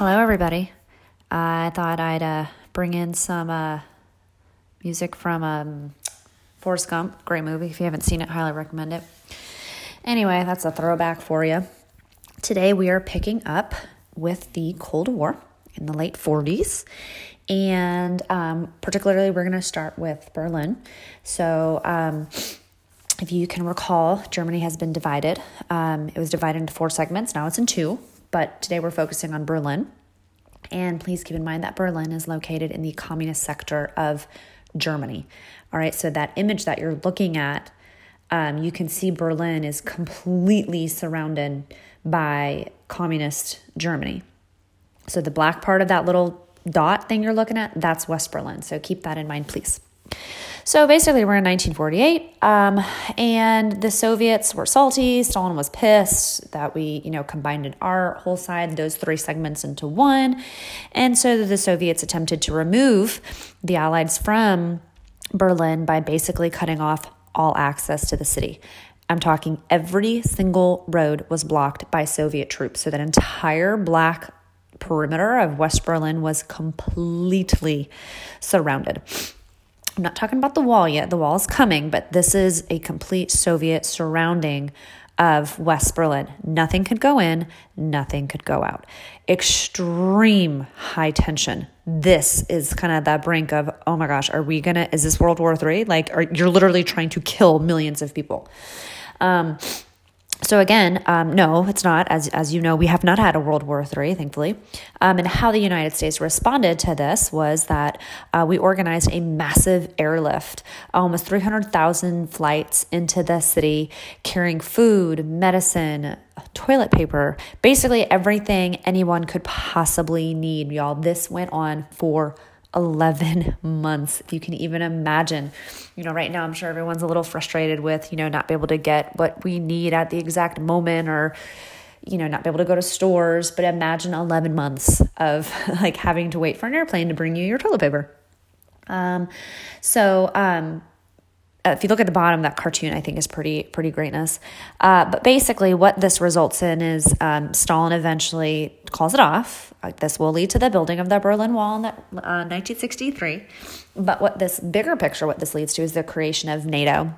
Hello, everybody. I thought I'd uh, bring in some uh, music from um, Forrest Gump. Great movie. If you haven't seen it, highly recommend it. Anyway, that's a throwback for you. Today, we are picking up with the Cold War in the late 40s. And um, particularly, we're going to start with Berlin. So, um, if you can recall, Germany has been divided. Um, it was divided into four segments, now it's in two, but today we're focusing on Berlin. And please keep in mind that Berlin is located in the communist sector of Germany. All right, so that image that you're looking at, um, you can see Berlin is completely surrounded by communist Germany. So the black part of that little dot thing you're looking at, that's West Berlin. So keep that in mind, please. So basically, we're in 1948, um, and the Soviets were salty. Stalin was pissed that we, you know, combined our whole side, those three segments into one. And so the Soviets attempted to remove the Allies from Berlin by basically cutting off all access to the city. I'm talking every single road was blocked by Soviet troops. So that entire black perimeter of West Berlin was completely surrounded. I'm not talking about the wall yet. The wall is coming, but this is a complete Soviet surrounding of West Berlin. Nothing could go in, nothing could go out. Extreme high tension. This is kind of the brink of, oh my gosh, are we gonna, is this World War III? Like, are, you're literally trying to kill millions of people. Um, so again, um, no, it's not. As as you know, we have not had a World War III, thankfully. Um, and how the United States responded to this was that uh, we organized a massive airlift, almost three hundred thousand flights into the city, carrying food, medicine, toilet paper, basically everything anyone could possibly need. Y'all, this went on for 11 months if you can even imagine. You know right now i'm sure everyone's a little frustrated with you know not be able to get what we need at the exact moment or you know not be able to go to stores. But imagine 11 months of like having to wait for an airplane to bring you your toilet paper. Um, so um, if you look at the bottom, that cartoon I think is pretty pretty greatness. Uh, but basically, what this results in is um, Stalin eventually calls it off. This will lead to the building of the Berlin Wall in the, uh, 1963. But what this bigger picture, what this leads to, is the creation of NATO.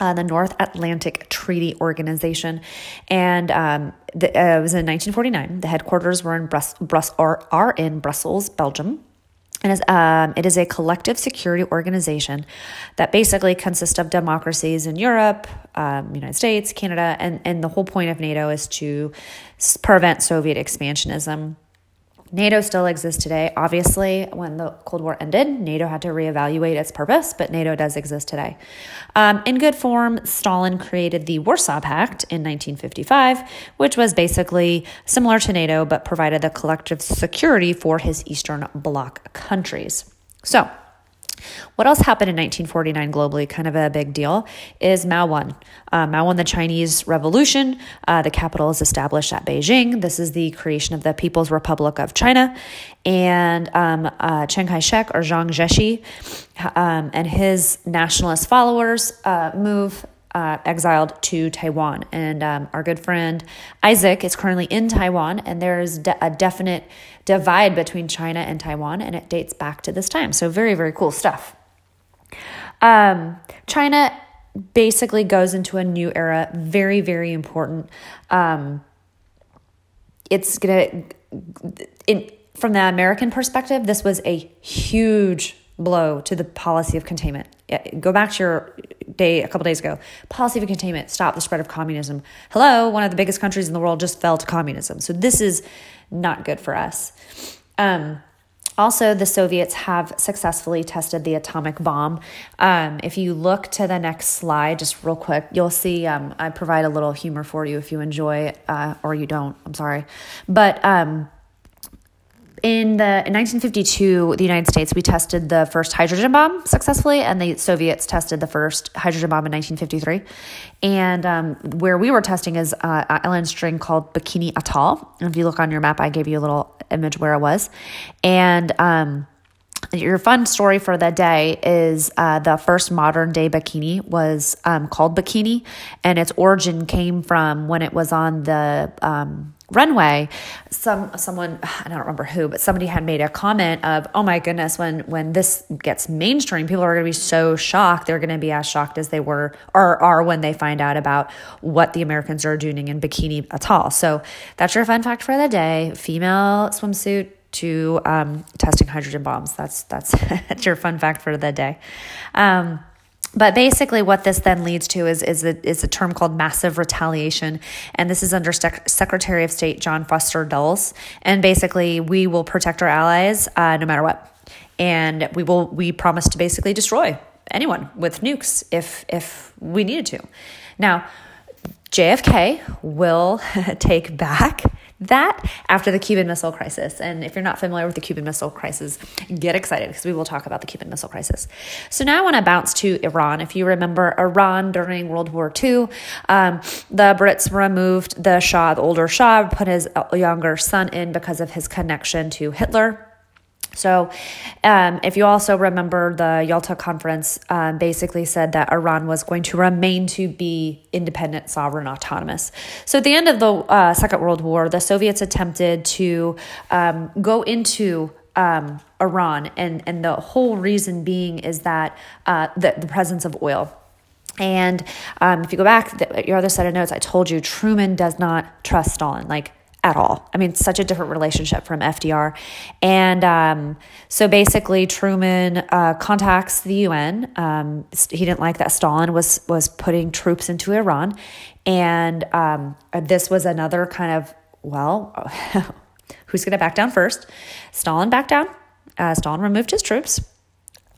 Uh, the North Atlantic Treaty Organization, and um, the, uh, it was in 1949. The headquarters were in Brus- Brus- are in Brussels, Belgium, and um, it is a collective security organization that basically consists of democracies in Europe, um, United States, Canada, and, and the whole point of NATO is to prevent Soviet expansionism NATO still exists today. Obviously, when the Cold War ended, NATO had to reevaluate its purpose, but NATO does exist today. Um, in good form, Stalin created the Warsaw Pact in 1955, which was basically similar to NATO but provided the collective security for his Eastern Bloc countries. So, what else happened in 1949 globally, kind of a big deal, is Mao won. Uh, Mao won the Chinese Revolution. Uh, the capital is established at Beijing. This is the creation of the People's Republic of China. And um, uh, Chiang Kai shek or Jiang Jieshi um, and his nationalist followers uh, move uh, exiled to Taiwan. And um, our good friend Isaac is currently in Taiwan, and there's de- a definite divide between China and Taiwan, and it dates back to this time. So, very, very cool stuff. Um, China basically goes into a new era, very, very important. Um, it's gonna, in, from the American perspective, this was a huge blow to the policy of containment. Go back to your day a couple days ago. Policy of containment, stop the spread of communism. Hello, one of the biggest countries in the world just fell to communism. So this is not good for us. Um, also, the Soviets have successfully tested the atomic bomb. Um, if you look to the next slide, just real quick, you'll see um, I provide a little humor for you if you enjoy uh, or you don't. I'm sorry. But um, in the in 1952 the united states we tested the first hydrogen bomb successfully and the soviets tested the first hydrogen bomb in 1953 and um, where we were testing is uh, an island string called bikini atoll. And if you look on your map i gave you a little image where it was. And um, your fun story for the day is uh, the first modern day bikini was um, called bikini and its origin came from when it was on the um, runway some someone i don't remember who but somebody had made a comment of oh my goodness when when this gets mainstream people are going to be so shocked. They're going to be as shocked as they were or are when they find out about what the americans are doing in bikini atoll so that's your fun fact for the day. Female swimsuit to um, testing hydrogen bombs. That's that's that's your fun fact for the day. Um, but basically, what this then leads to is is a, is a term called massive retaliation, and this is under Sec- Secretary of State John Foster Dulles. And basically, we will protect our allies uh, no matter what, and we will we promise to basically destroy anyone with nukes if if we needed to. Now, JFK will take back that after the Cuban Missile Crisis. And if you're not familiar with the Cuban Missile Crisis, get excited because we will talk about the Cuban Missile Crisis. So now I want to bounce to Iran. If you remember Iran during World War II, um, the Brits removed the Shah, the older Shah, put his younger son in because of his connection to Hitler. So, um, if you also remember, the Yalta Conference um, basically said that Iran was going to remain to be independent, sovereign, autonomous. So, at the end of the uh, Second World War, the Soviets attempted to um, go into um, Iran, and, and the whole reason being is that uh, the, the presence of oil. And um, if you go back, the, your other set of notes, I told you Truman does not trust Stalin. Like at all. I mean, such a different relationship from FDR. And um, so basically, Truman uh, contacts the UN. Um, he didn't like that Stalin was was putting troops into Iran, and um, this was another kind of well, who's going to back down first? Stalin backed down. Uh, Stalin removed his troops,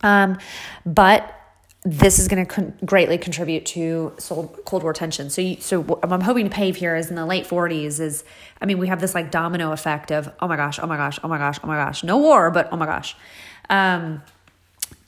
um, but this is going to con- greatly contribute to Cold War tension. So, you, so what I'm hoping to pave here is in the late 40s is, I mean, we have this like domino effect of, oh my gosh, oh my gosh, oh my gosh, oh my gosh, no war, but oh my gosh. Um,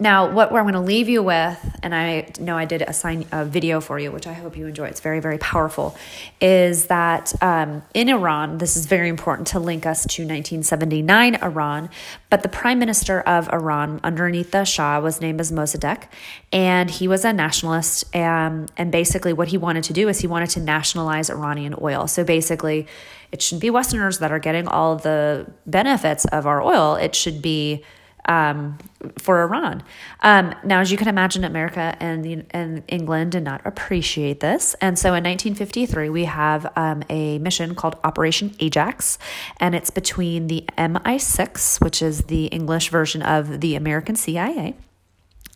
now, what I'm going to leave you with, and I know I did assign a video for you, which I hope you enjoy. It's very, very powerful. Is that um, in Iran? This is very important to link us to 1979 Iran. But the prime minister of Iran, underneath the Shah, was named as Mossadegh, and he was a nationalist. And and basically, what he wanted to do is he wanted to nationalize Iranian oil. So basically, it shouldn't be Westerners that are getting all the benefits of our oil. It should be um, for Iran. Um, now, as you can imagine, America and, the, and England did not appreciate this. And so in 1953, we have um, a mission called Operation Ajax, and it's between the MI6, which is the English version of the American CIA.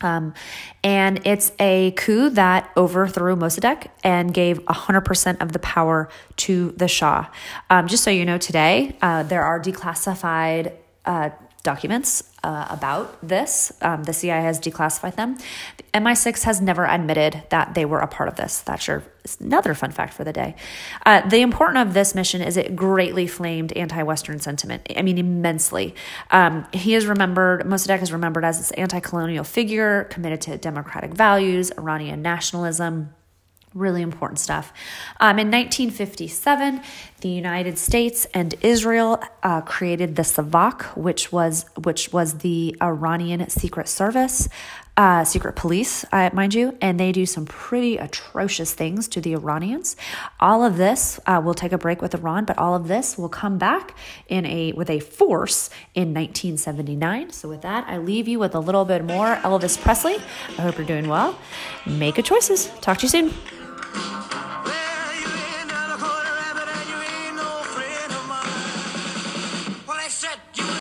Um, and it's a coup that overthrew Mossadegh and gave 100% of the power to the Shah. Um, just so you know, today uh, there are declassified uh, documents uh, about this. Um, the CIA has declassified them. The MI6 has never admitted that they were a part of this. That's your another fun fact for the day. Uh, the importance of this mission is it greatly flamed anti-Western sentiment. I mean, immensely. Um, he is remembered. Mossadegh is remembered as this anti-colonial figure committed to democratic values, Iranian nationalism really important stuff. Um, in 1957, the United States and Israel uh, created the Savak, which was which was the Iranian Secret Service, uh, secret police, uh, mind you, and they do some pretty atrocious things to the Iranians. All of this, uh, we'll take a break with Iran, but all of this will come back in a with a force in 1979. So with that, I leave you with a little bit more Elvis Presley. I hope you're doing well. Make good choices. Talk to you soon. Thank you.